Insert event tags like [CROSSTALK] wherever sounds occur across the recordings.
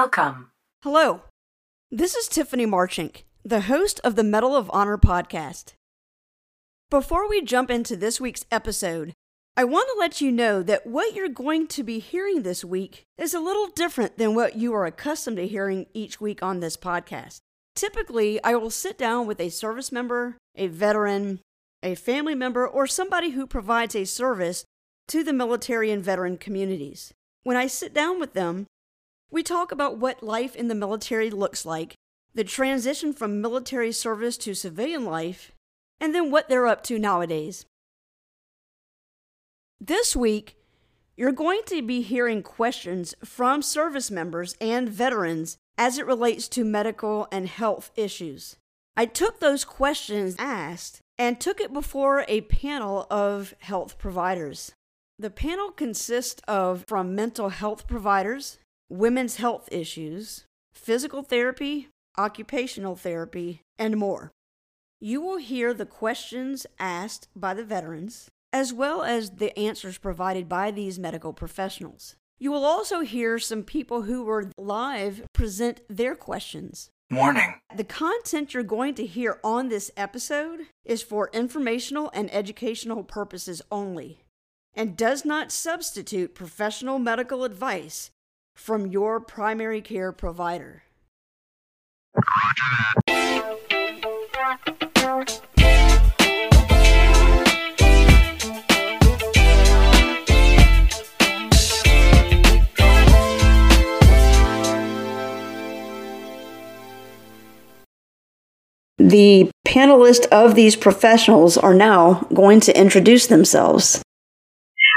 Welcome. Hello. This is Tiffany Marchink, the host of the Medal of Honor podcast. Before we jump into this week's episode, I want to let you know that what you're going to be hearing this week is a little different than what you are accustomed to hearing each week on this podcast. Typically, I will sit down with a service member, a veteran, a family member, or somebody who provides a service to the military and veteran communities. When I sit down with them, we talk about what life in the military looks like, the transition from military service to civilian life, and then what they're up to nowadays. This week, you're going to be hearing questions from service members and veterans as it relates to medical and health issues. I took those questions asked and took it before a panel of health providers. The panel consists of from mental health providers, women's health issues, physical therapy, occupational therapy, and more. You will hear the questions asked by the veterans, as well as the answers provided by these medical professionals. You will also hear some people who were live present their questions. Warning. The content you're going to hear on this episode is for informational and educational purposes only and does not substitute professional medical advice from your primary care provider. The panelists of these professionals are now going to introduce themselves.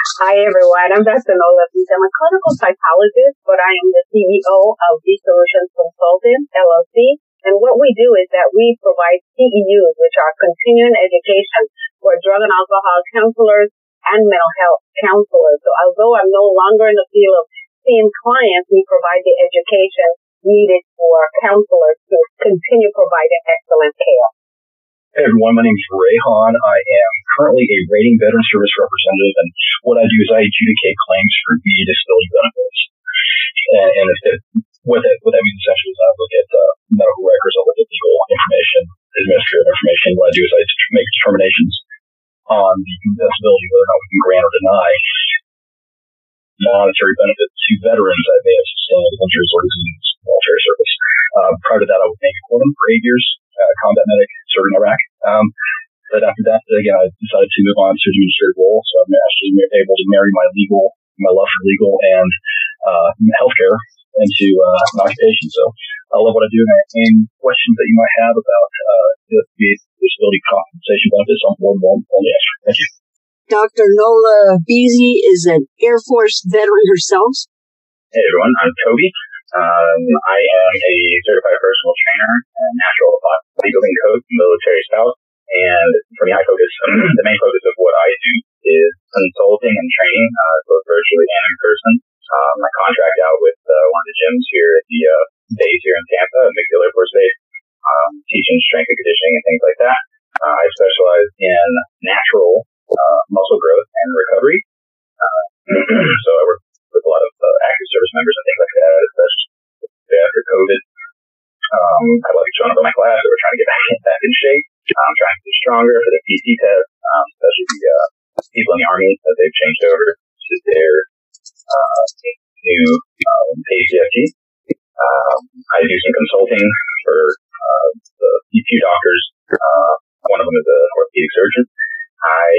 Hi everyone, I'm Dr. Nola. I'm a clinical psychologist, but I am the CEO of V Solutions Consulting LLC. And what we do is that we provide CEUs, which are continuing education for drug and alcohol counselors and mental health counselors. So although I'm no longer in the field of seeing clients, we provide the education needed for counselors to continue providing excellent care. Hey everyone, my name is Ray Hahn. I am currently a rating veteran service representative, and what I do is I adjudicate claims for VA disability benefits. And, and if it, what that what that means essentially is I look at uh, medical records, I look at legal information, administrative information. What I do is I make determinations on the compensability, whether or not we can grant or deny monetary benefit to veterans that may have sustained injuries or disease in military service. Uh, prior to that, I was Navy corpsman for eight years, uh, combat medic serving in Iraq. Um, but after that, again, I decided to move on to an administrative role. So I'm actually able to marry my legal, my love for legal and uh, healthcare into uh, an occupation. So I love what I do. And any questions that you might have about uh, the disability compensation benefits, I'm more than willing to answer. Thank you. Dr. Nola Veazie is an Air Force veteran herself. Hey everyone, I'm Toby. Um, I am a certified personal trainer and natural bodybuilding coach, military spouse, and for me, I focus, [CLEARS THROAT] the main focus of what I do is consulting and training, uh, both virtually and in person. Um, I contract out with uh, one of the gyms here at the uh, base here in Tampa, MacDill Air Force Base, um, teaching strength and conditioning and things like that. Uh, I specialize in natural uh, muscle growth and recovery. [CLEARS THROAT] Uh, so I work with a lot of uh, active service members and things like that, especially after COVID. Um, I love showing up in my class. So we're trying to get back back in shape. I'm trying to get stronger for the PT test, um, especially the uh, people in the Army that they've changed over to their uh, new um, ACFT. Um, I do some consulting for uh, the few doctors. Uh, one of them is a orthopedic surgeon. I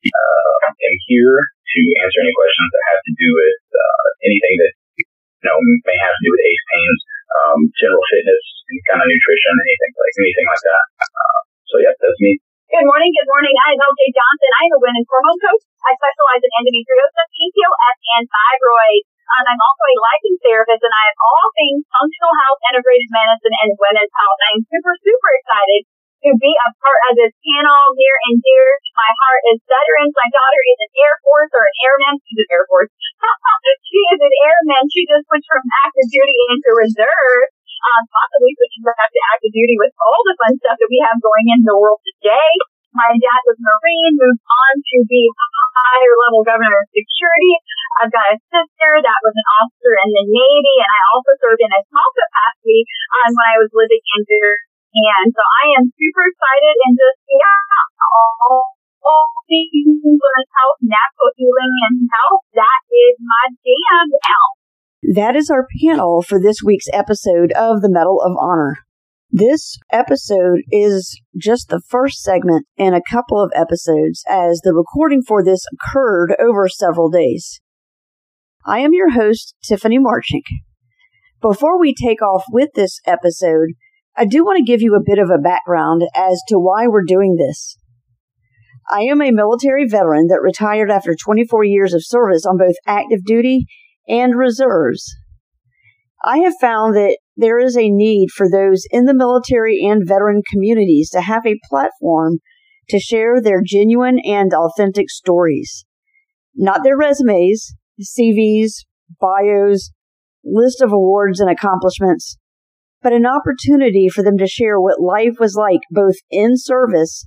uh, am here to answer any questions that have to do with uh, anything that you know may have to do with ache pains, um, general fitness, any kind of nutrition, anything like anything like that. Uh, so yeah, that's me. Good morning, good morning. I am LJ Johnson. I am a women's hormone coach. I specialize in endometriosis, PCOS, and thyroid. Um, I'm also a licensed therapist, and I have all things functional health, integrated medicine, and women's health. I am super, super excited to be a part of this panel near and dear to my heart is veterans. My daughter is an Air Force or an airman. She's an Air Force. [LAUGHS] she is an airman. She just switched from active duty into reserve. Um, possibly switching back to active duty with all the fun stuff that we have going in the world today. My dad was Marine, moved on to be higher level governor of security. I've got a sister that was an officer in the Navy, and I also served in a small capacity um, when I was living in Japan. So I am super excited and just, yeah, all, all things women's health, natural healing, and health. That is my jam now. That is our panel for this week's episode of the Medal of Honor. This episode is just the first segment in a couple of episodes as the recording for this occurred over several days. I am your host, Tiffany Marchink. Before we take off with this episode, I do want to give you a bit of a background as to why we're doing this. I am a military veteran that retired after 24 years of service on both active duty and reserves. I have found that there is a need for those in the military and veteran communities to have a platform to share their genuine and authentic stories. Not their resumes, CVs, bios, list of awards and accomplishments, but an opportunity for them to share what life was like both in service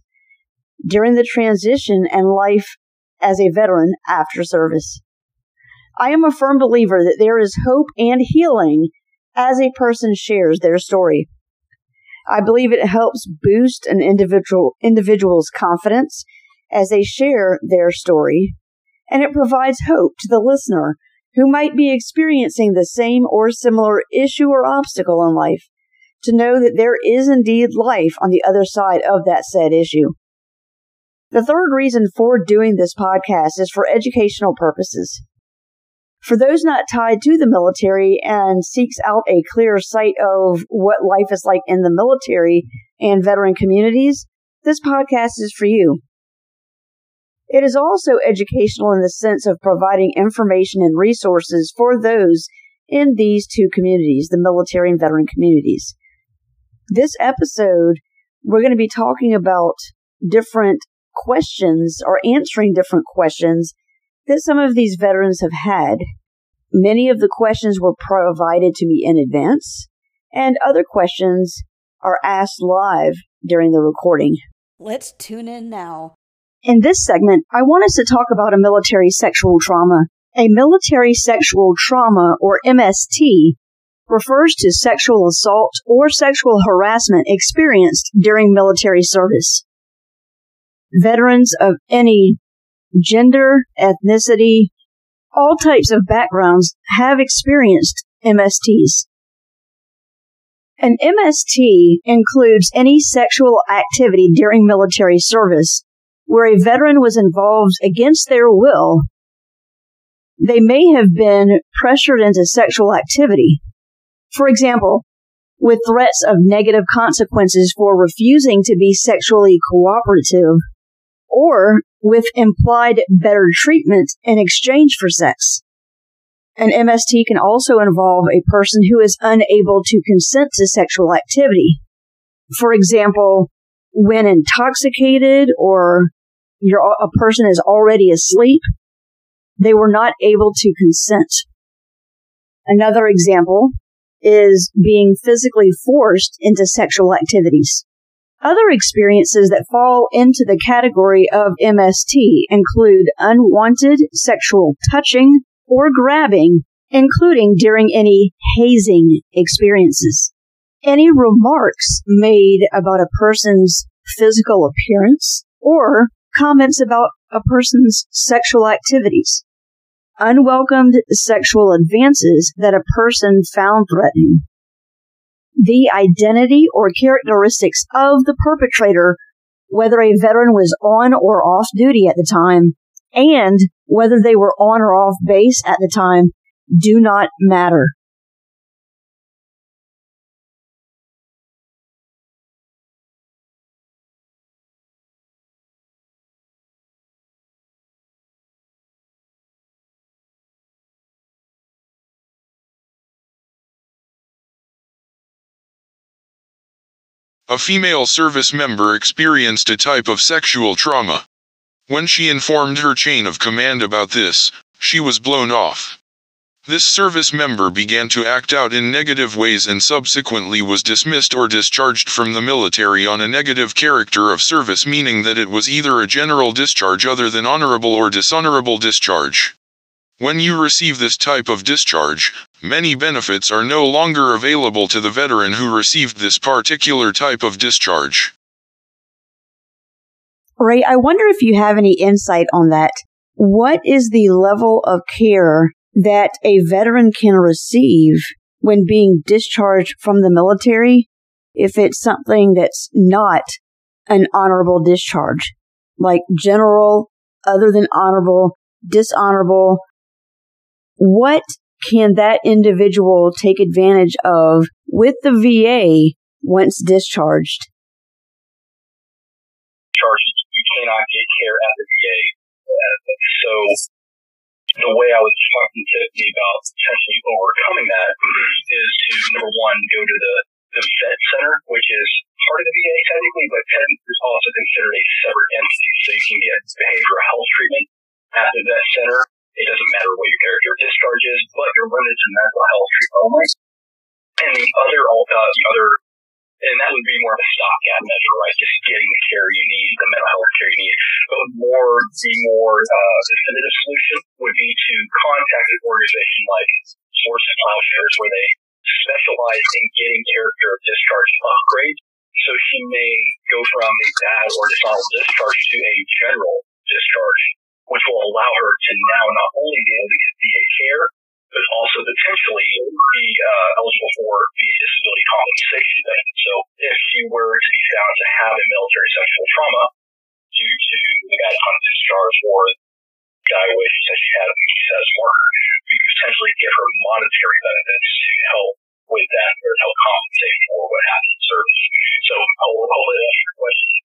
during the transition and life as a veteran after service. I am a firm believer that there is hope and healing as a person shares their story. I believe it helps boost an individual individual's confidence as they share their story, and it provides hope to the listener who might be experiencing the same or similar issue or obstacle in life to know that there is indeed life on the other side of that said issue. The third reason for doing this podcast is for educational purposes. For those not tied to the military and seeks out a clear sight of what life is like in the military and veteran communities, this podcast is for you. It is also educational in the sense of providing information and resources for those in these two communities, the military and veteran communities. This episode, we're going to be talking about different questions or answering different questions that some of these veterans have had. Many of the questions were provided to me in advance, and other questions are asked live during the recording. Let's tune in now. In this segment, I want us to talk about a military sexual trauma. A military sexual trauma, or MST, refers to sexual assault or sexual harassment experienced during military service. Veterans of any gender, ethnicity, all types of backgrounds have experienced MSTs. An MST includes any sexual activity during military service where a veteran was involved against their will. They may have been pressured into sexual activity. For example, with threats of negative consequences for refusing to be sexually cooperative or with implied better treatment in exchange for sex. An MST can also involve a person who is unable to consent to sexual activity. For example, when intoxicated or a person is already asleep, they were not able to consent. Another example is being physically forced into sexual activities. Other experiences that fall into the category of MST include unwanted sexual touching or grabbing, including during any hazing experiences. Any remarks made about a person's physical appearance or comments about a person's sexual activities. Unwelcomed sexual advances that a person found threatening the identity or characteristics of the perpetrator, whether a veteran was on or off duty at the time, and whether they were on or off base at the time, do not matter. A female service member experienced a type of sexual trauma. When she informed her chain of command about this, she was blown off. This service member began to act out in negative ways and subsequently was dismissed or discharged from the military on a negative character of service, meaning that it was either a general discharge other than honorable or dishonorable discharge. When you receive this type of discharge, many benefits are no longer available to the veteran who received this particular type of discharge. Ray, I wonder if you have any insight on that. What is the level of care that a veteran can receive when being discharged from the military if it's something that's not an honorable discharge, like general, other than honorable, dishonorable. What can that individual take advantage of with the VA once discharged? Charges you cannot get care at the VA. So the way I was talking to Tiffany about potentially overcoming that is to number one go to the the vet center, which is part of the VA technically, but technically is also considered a separate entity. So you can get behavioral health treatment at the vet center. It doesn't matter what your character discharge is, but you're limited to mental health treatment only. And the other, uh, the other and that would be more of a stopgap measure, right? Just getting the care you need, the mental health care you need. But more, the more uh, definitive solution would be to contact an organization like Swords to Plowshares, where they specialize in getting character discharge upgrade. So she may go from a bad or dishonorable discharge to a general discharge, which will allow her to now not only be able to get VA care, but also potentially be uh, eligible for VA disability compensation. So if she were to be found to have a military sexual trauma due to the kind of discharge or evaluation that she had a status marker, we could potentially give her monetary benefits to help with that or help compensate for what happened in service. So I will hopefully that answers your question.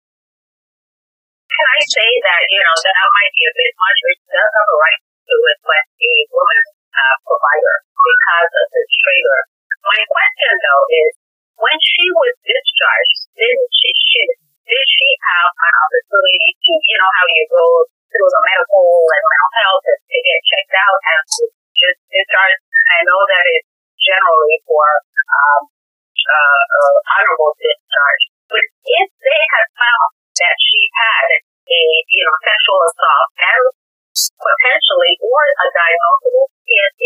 Can I say that, you know, that might be a bit much, but she does have a right to request a woman uh, provider because of the trigger. My question though is, when she was discharged, did she, she did she have an opportunity to, you know, how you go through the medical and mental health to, to get checked out and just discharged? I know that it's generally for um, uh, uh, honorable discharge, but if they had found that she had a, you know, sexual assault and potentially or a diagnosis of PTSD,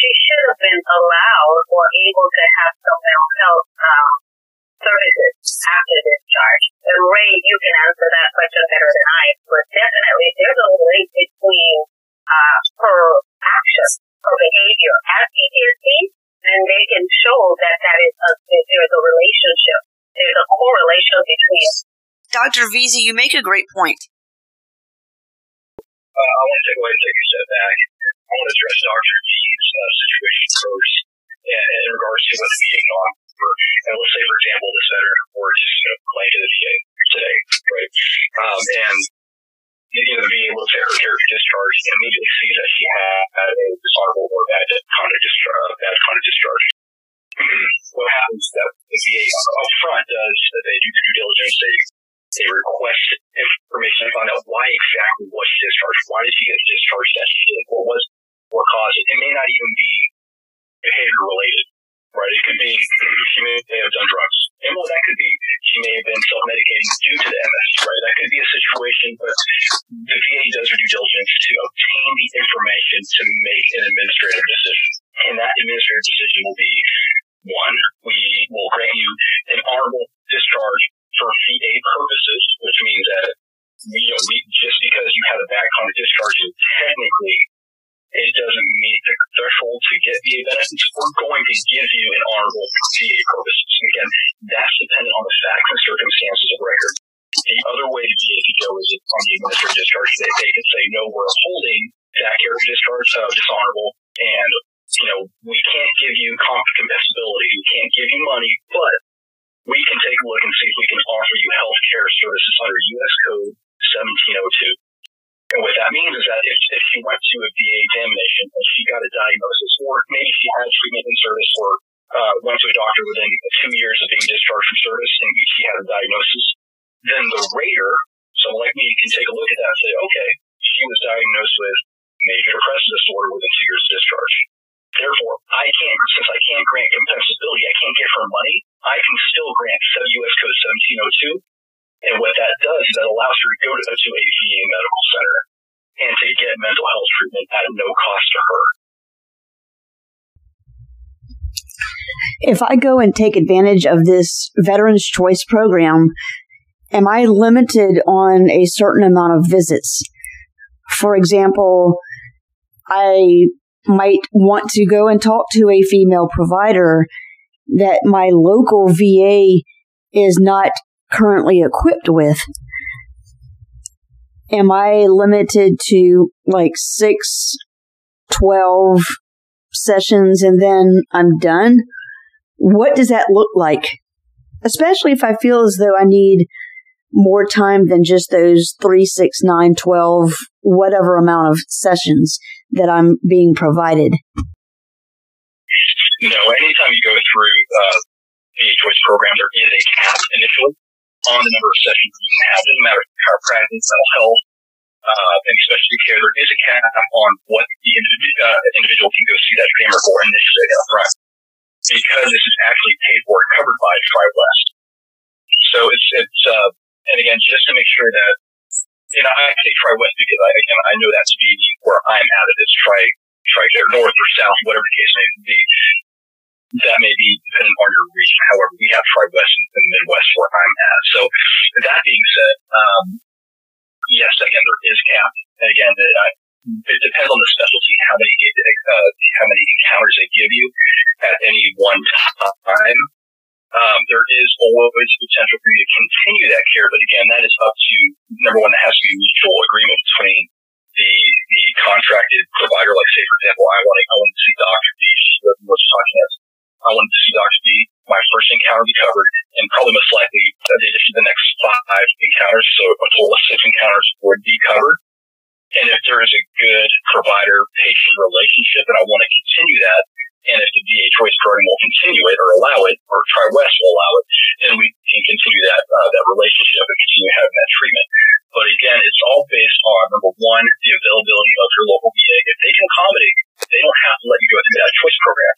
she should have been allowed or able to have some mental health um, services after discharge. And Ray, you can answer that question better than I, but definitely there's a link between uh, her actions, her behavior as PTSD, and they can show that that is a, there's a relationship. There's a correlation between. Dr. Veazie, you make a great point uh, I want to take away take a step back. I want to address Dr. G's uh, situation first in, in regards to what the VA can offer. And let's say, for example, this veteran reports you know, claim to the VA today, right? Um, and even be behavior related, right? It could be she may have done drugs. And well, that could be she may have been self-medicating due to the MS, right? That could be a situation, but the VA does her due diligence to obtain the information to make an administrative decision. And that administrative decision will be one, we will grant you an honorable discharge for VA purposes, which means that you know, we, just because you had a bad conduct discharge and technically it doesn't meet the threshold to get VA benefits, we're going to give you an honorable for VA purposes. Again, that's dependent on the facts and circumstances of record. The other way the VA could go is on the administrative discharge, they, they could say, no, we're holding that character discharge uh, dishonorable, and you know we can't give you compensability, we can't give you money, but we can take a look and see if we can offer you health care services under U.S. Code 1702. And what that means is that if, if she went to a VA examination and she got a diagnosis, or maybe she had treatment in service or uh, went to a doctor within two years of being discharged from service and she had a diagnosis, then the rater, someone like me, can take a look at that and say, okay, she was diagnosed with major depressive disorder within two years of discharge. Therefore, I can't, since I can't grant compensability, I can't give her money, I can still grant US Code 1702 and what that does is that allows her to go to, to a VA medical center and to get mental health treatment at no cost to her. If I go and take advantage of this Veterans Choice program, am I limited on a certain amount of visits? For example, I might want to go and talk to a female provider that my local VA is not currently equipped with. Am I limited to like six, twelve sessions and then I'm done? What does that look like? Especially if I feel as though I need more time than just those three, six, nine, twelve, whatever amount of sessions that I'm being provided. No, anytime you go through uh, the choice program, there is a cap initially on the number of sessions you can have. It doesn't matter if it's chiropractic, mental health, uh, and specialty care. There is a cap on what the individual, uh, individual can go see that examiner for initially up front because this is actually paid for and covered by TriWest. So it's, it's, uh, and again, just to make sure that, you know, I say TriWest because I, again, I know that to be where I'm at it is Tri, try there, north or south, whatever the case may be. That may be dependent on your region. However, we have TriWest in, in the Midwest where I'm at. So that being said, um, yes, again, there is cap. And again, it, uh, it depends on the specialty, how many, uh, how many encounters they give you at any one time. Um, there is always potential for you to continue that care, but again, that is up to number one. That has to be mutual agreement between the the contracted provider. Like, say, for example, I want to I want to see Doctor B. She was talking as I wanted to see Doctor B. My first encounter be covered, and probably most likely the addition the next five encounters, so a total of six encounters would be covered. And if there is a good provider-patient relationship, and I want to continue that, and if the VA choice program will continue it or allow it, or TriWest will allow it, then we can continue that uh, that relationship and continue having that treatment. But again, it's all based on number one, the availability of your local VA. If they can accommodate, they don't have to let you go through that choice program.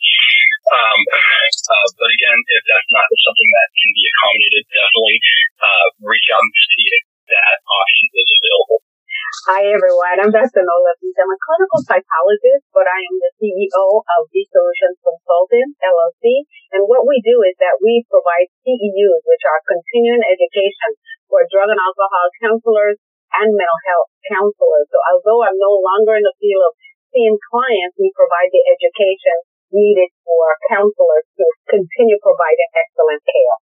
Um, uh, but again, if that's not something that can be accommodated, definitely uh, reach out and see if that option is available. Hi everyone, I'm Dr. Nola. I'm a clinical psychologist, but I am the CEO of V Solutions Consulting LLC. And what we do is that we provide CEUs, which are continuing education for drug and alcohol counselors and mental health counselors. So although I'm no longer in the field of seeing clients, we provide the education needed for counselors to continue providing excellent care.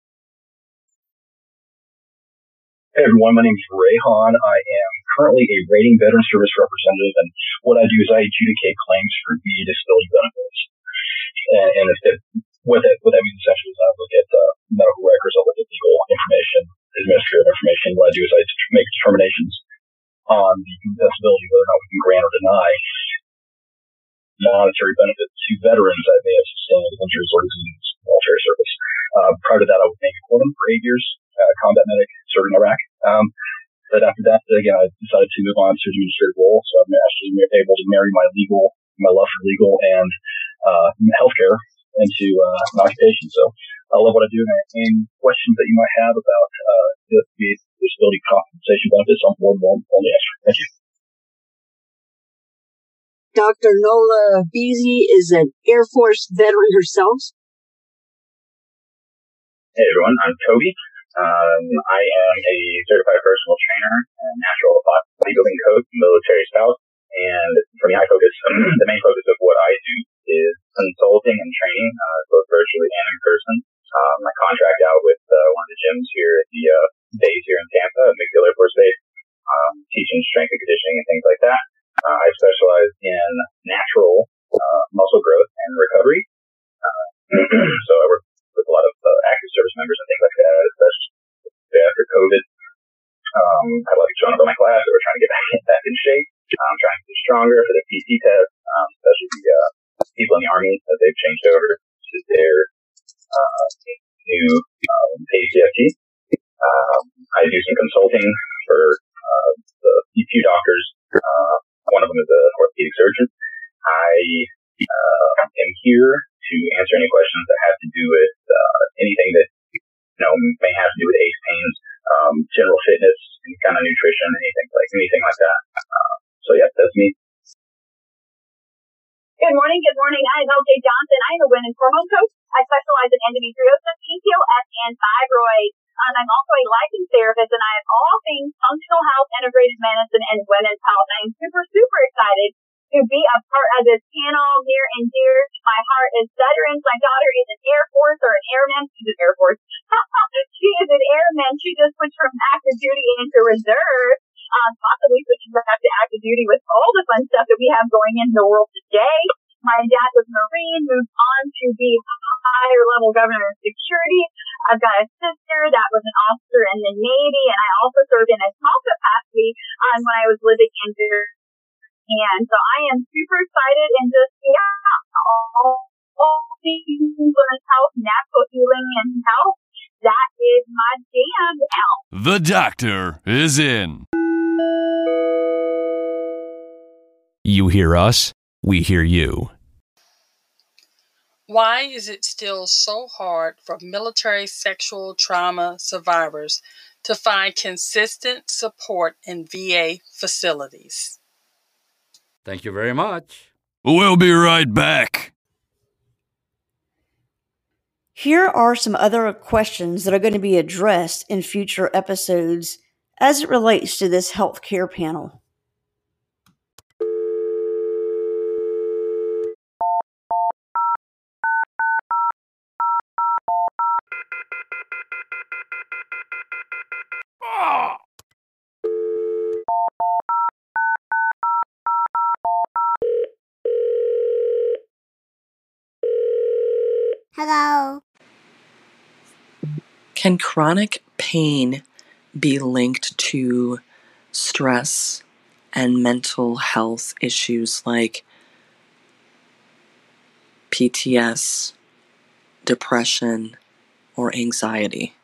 Hey everyone, my name is Ray Hahn. I am currently a rating veteran service representative, and what I do is I adjudicate claims for VA disability benefits. And, and if, what, that, what that means essentially is I look at uh, medical records, I look at legal information, administrative information. What I do is I make determinations on the compensability, whether or not we can grant or deny monetary benefit to veterans that may have sustained injuries or disease in military service. Uh, prior to that, I was Navy corpsman for eight years, uh, combat medic, served in Iraq. Um, but after that, again, I decided to move on to the administrative role. So I'm actually able to marry my legal, my love for legal and uh, healthcare into uh, an occupation. So I love what I do. And any questions that you might have about uh, disability compensation benefits, I'm more than willing answer. Thank you. Dr. Nola Veazie is an Air Force veteran herself. Hey everyone, I'm Toby. Um, I am a certified personal trainer and natural bodybuilding coach, military spouse, and for me, I focus, [CLEARS THROAT] the main focus of what I do is consulting and training, uh, both virtually and in person. Um, I contract out with uh, one of the gyms here at the uh, base here in Tampa, MacDill Air Force Base, um, teaching strength and conditioning and things like that. Uh, I specialize in natural uh, muscle growth and recovery. Uh, [CLEARS THROAT] so I work with a lot of uh, active service members and things like that, especially after COVID. Um, I like showing up in my class that we're trying to get [LAUGHS] back in, back in shape. I'm trying to get stronger for the PT test, um, especially the uh, people in the Army that they've changed over to their uh, new um, ACFT. Um, I do some consulting for uh, the few doctors uh, of them an orthopedic surgeon. I uh, am here to answer any questions that have to do with uh, anything that you know may have to do with ache pains general fitness and kind of nutrition, anything like anything like that. Uh, so yeah, that's me. Good morning, good morning. I am LJ Johnson. I am a women's hormone coach. I specialize in endometriosis, PCOS, and fibroids. Um, I'm also a licensed therapist, and I have all things functional health, integrated medicine, and women's health. I am super, super excited to be a part of this panel near and dear to my heart is veterans. My daughter is an Air Force or an airman. She's an Air Force. [LAUGHS] she is an airman. She just switched from active duty into reserve. Um, possibly switching back to active duty with all the fun stuff that we have going in the world today. My dad was Marine, moved on to be a higher level governor of security. I've got a sister that was an officer in the Navy, and I also served in a small capacity um, when I was living in and so I am super excited and just, yeah, all, all things women's health, natural healing, and health. That is my jam now. The doctor is in. You hear us, we hear you. Why is it still so hard for military sexual trauma survivors to find consistent support in VA facilities? Thank you very much. We'll be right back. Here are some other questions that are going to be addressed in future episodes as it relates to this healthcare panel. Hello. Can chronic pain be linked to stress and mental health issues like PTS, depression, or anxiety?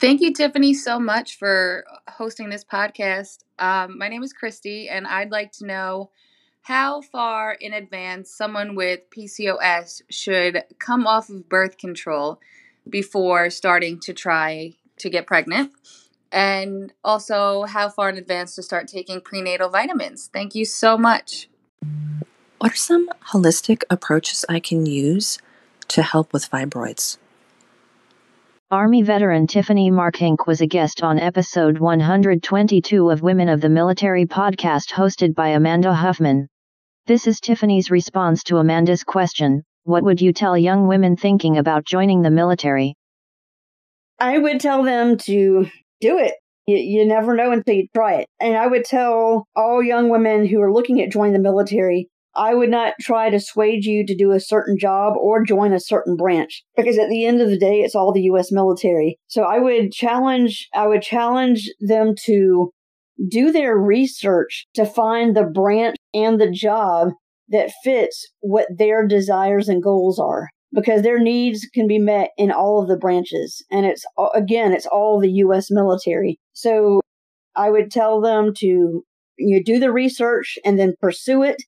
Thank you, Tiffany, so much for hosting this podcast. Um, my name is Christy, and I'd like to know how far in advance someone with PCOS should come off of birth control before starting to try to get pregnant, and also how far in advance to start taking prenatal vitamins. Thank you so much. What are some holistic approaches I can use to help with fibroids? Army veteran Tiffany Markink was a guest on episode 122 of Women of the Military podcast hosted by Amanda Huffman. This is Tiffany's response to Amanda's question What would you tell young women thinking about joining the military? I would tell them to do it. You, you never know until you try it. And I would tell all young women who are looking at joining the military I would not try to sway you to do a certain job or join a certain branch because at the end of the day, it's all the U.S. military. So I would challenge, I would challenge them to do their research to find the branch and the job that fits what their desires and goals are because their needs can be met in all of the branches and it's again it's all the US military so I would tell them to you do the research and then pursue it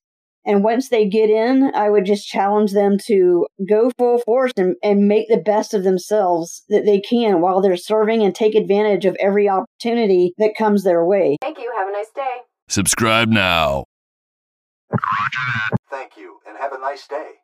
and once they get in, I would just challenge them to go full force and, and make the best of themselves that they can while they're serving and take advantage of every opportunity that comes their way. Thank you. Have a nice day. Subscribe now. Thank you, and have a nice day.